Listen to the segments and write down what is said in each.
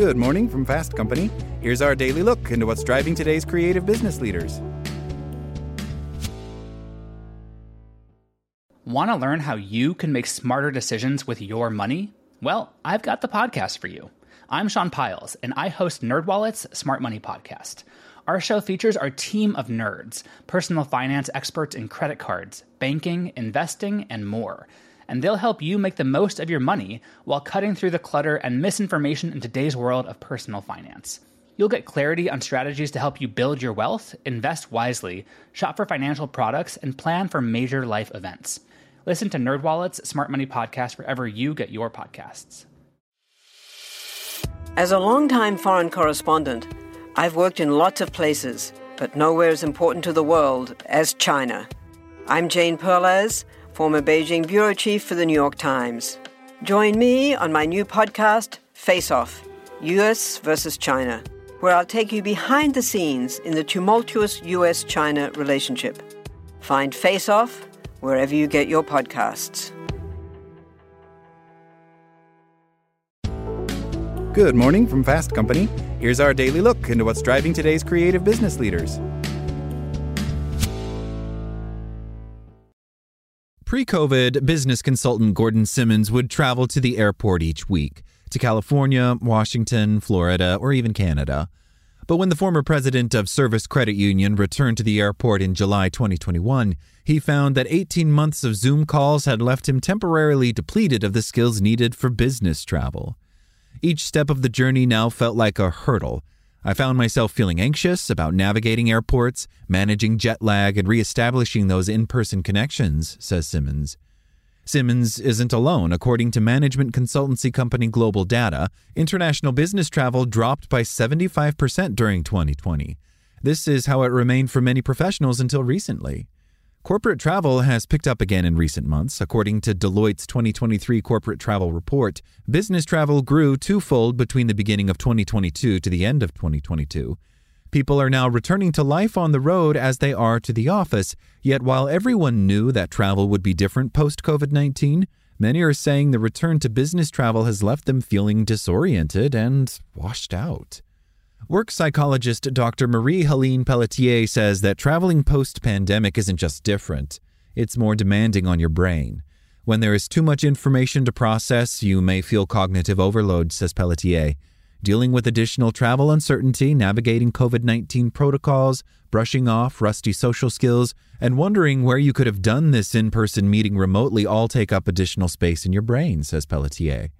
Good morning from Fast Company. Here's our daily look into what's driving today's creative business leaders. Want to learn how you can make smarter decisions with your money? Well, I've got the podcast for you. I'm Sean Pyles, and I host NerdWallet's Smart Money Podcast. Our show features our team of nerds, personal finance experts in credit cards, banking, investing, and more – and they'll help you make the most of your money while cutting through the clutter and misinformation in today's world of personal finance. You'll get clarity on strategies to help you build your wealth, invest wisely, shop for financial products, and plan for major life events. Listen to NerdWallet's Smart Money Podcast wherever you get your podcasts. As a longtime foreign correspondent, I've worked in lots of places, but nowhere as important to the world as China. I'm Jane Perlez former Beijing bureau chief for the New York Times. Join me on my new podcast, Face Off US versus China, where I'll take you behind the scenes in the tumultuous US China relationship. Find Face Off wherever you get your podcasts. Good morning from Fast Company. Here's our daily look into what's driving today's creative business leaders. Pre COVID, business consultant Gordon Simmons would travel to the airport each week to California, Washington, Florida, or even Canada. But when the former president of Service Credit Union returned to the airport in July 2021, he found that 18 months of Zoom calls had left him temporarily depleted of the skills needed for business travel. Each step of the journey now felt like a hurdle, I found myself feeling anxious about navigating airports, managing jet lag, and reestablishing those in person connections, says Simmons. Simmons isn't alone. According to management consultancy company Global Data, international business travel dropped by 75% during 2020. This is how it remained for many professionals until recently. Corporate travel has picked up again in recent months. According to Deloitte's 2023 corporate travel report, business travel grew twofold between the beginning of 2022 to the end of 2022. People are now returning to life on the road as they are to the office, yet while everyone knew that travel would be different post COVID 19, many are saying the return to business travel has left them feeling disoriented and washed out. Work psychologist Dr. Marie Helene Pelletier says that traveling post pandemic isn't just different, it's more demanding on your brain. When there is too much information to process, you may feel cognitive overload, says Pelletier. Dealing with additional travel uncertainty, navigating COVID 19 protocols, brushing off rusty social skills, and wondering where you could have done this in person meeting remotely all take up additional space in your brain, says Pelletier.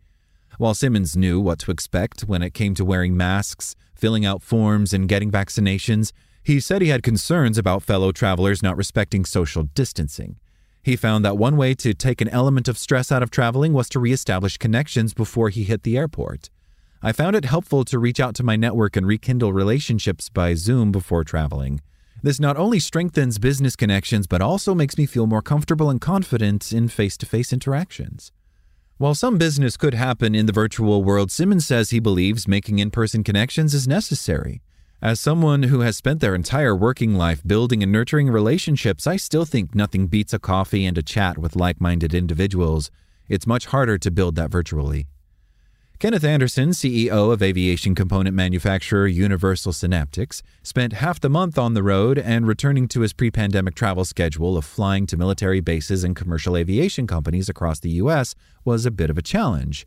While Simmons knew what to expect when it came to wearing masks, filling out forms, and getting vaccinations, he said he had concerns about fellow travelers not respecting social distancing. He found that one way to take an element of stress out of traveling was to reestablish connections before he hit the airport. I found it helpful to reach out to my network and rekindle relationships by Zoom before traveling. This not only strengthens business connections, but also makes me feel more comfortable and confident in face to face interactions. While some business could happen in the virtual world, Simmons says he believes making in person connections is necessary. As someone who has spent their entire working life building and nurturing relationships, I still think nothing beats a coffee and a chat with like minded individuals. It's much harder to build that virtually. Kenneth Anderson, CEO of aviation component manufacturer Universal Synaptics, spent half the month on the road and returning to his pre pandemic travel schedule of flying to military bases and commercial aviation companies across the U.S. was a bit of a challenge.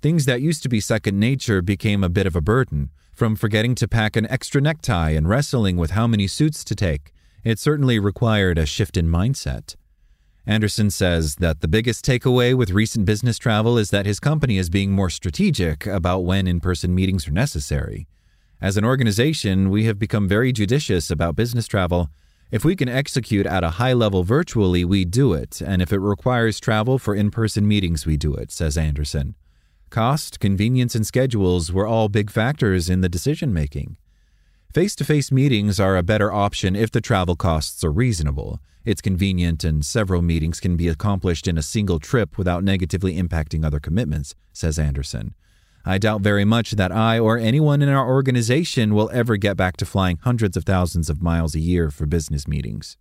Things that used to be second nature became a bit of a burden, from forgetting to pack an extra necktie and wrestling with how many suits to take. It certainly required a shift in mindset. Anderson says that the biggest takeaway with recent business travel is that his company is being more strategic about when in person meetings are necessary. As an organization, we have become very judicious about business travel. If we can execute at a high level virtually, we do it, and if it requires travel for in person meetings, we do it, says Anderson. Cost, convenience, and schedules were all big factors in the decision making. Face to face meetings are a better option if the travel costs are reasonable. It's convenient, and several meetings can be accomplished in a single trip without negatively impacting other commitments, says Anderson. I doubt very much that I or anyone in our organization will ever get back to flying hundreds of thousands of miles a year for business meetings.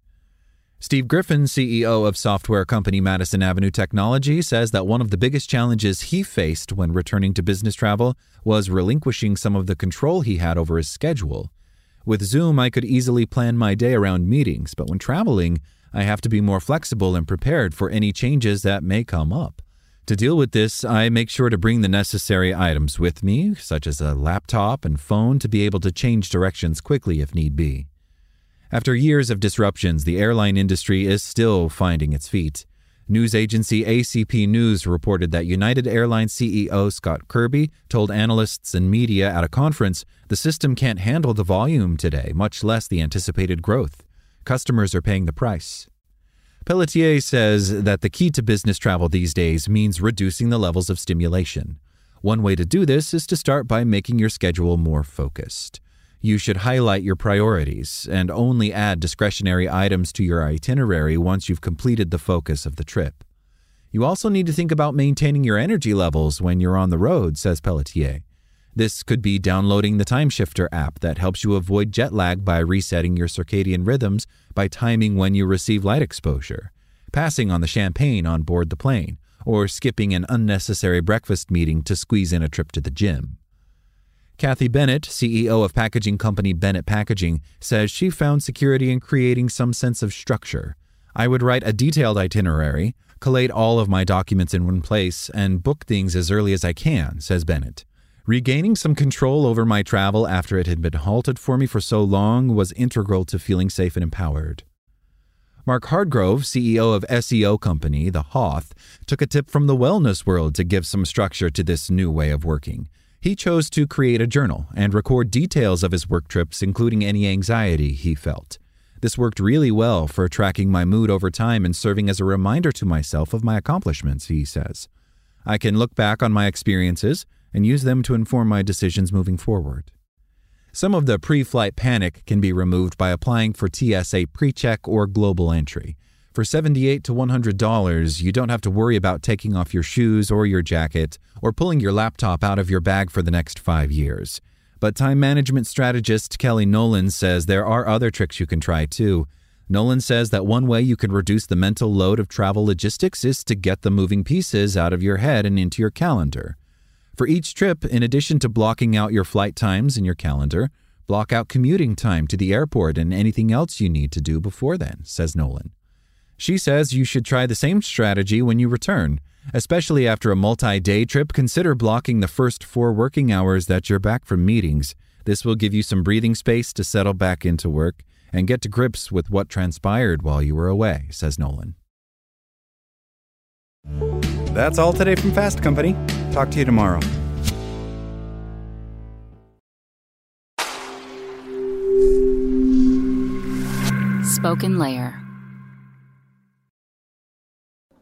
Steve Griffin, CEO of software company Madison Avenue Technology, says that one of the biggest challenges he faced when returning to business travel was relinquishing some of the control he had over his schedule. With Zoom, I could easily plan my day around meetings, but when traveling, I have to be more flexible and prepared for any changes that may come up. To deal with this, I make sure to bring the necessary items with me, such as a laptop and phone, to be able to change directions quickly if need be. After years of disruptions, the airline industry is still finding its feet. News agency ACP News reported that United Airlines CEO Scott Kirby told analysts and media at a conference the system can't handle the volume today, much less the anticipated growth. Customers are paying the price. Pelletier says that the key to business travel these days means reducing the levels of stimulation. One way to do this is to start by making your schedule more focused you should highlight your priorities and only add discretionary items to your itinerary once you've completed the focus of the trip. You also need to think about maintaining your energy levels when you're on the road, says Pelletier. This could be downloading the Timeshifter app that helps you avoid jet lag by resetting your circadian rhythms by timing when you receive light exposure, passing on the champagne on board the plane, or skipping an unnecessary breakfast meeting to squeeze in a trip to the gym. Kathy Bennett, CEO of packaging company Bennett Packaging, says she found security in creating some sense of structure. I would write a detailed itinerary, collate all of my documents in one place, and book things as early as I can, says Bennett. Regaining some control over my travel after it had been halted for me for so long was integral to feeling safe and empowered. Mark Hardgrove, CEO of SEO company The Hoth, took a tip from the wellness world to give some structure to this new way of working he chose to create a journal and record details of his work trips, including any anxiety he felt. This worked really well for tracking my mood over time and serving as a reminder to myself of my accomplishments, he says. I can look back on my experiences and use them to inform my decisions moving forward. Some of the pre flight panic can be removed by applying for TSA PreCheck or Global Entry. For 78 to $100, you don't have to worry about taking off your shoes or your jacket or pulling your laptop out of your bag for the next five years. But time management strategist Kelly Nolan says there are other tricks you can try too. Nolan says that one way you can reduce the mental load of travel logistics is to get the moving pieces out of your head and into your calendar. For each trip, in addition to blocking out your flight times in your calendar, block out commuting time to the airport and anything else you need to do before then, says Nolan. She says you should try the same strategy when you return. Especially after a multi day trip, consider blocking the first four working hours that you're back from meetings. This will give you some breathing space to settle back into work and get to grips with what transpired while you were away, says Nolan. That's all today from Fast Company. Talk to you tomorrow. Spoken Layer.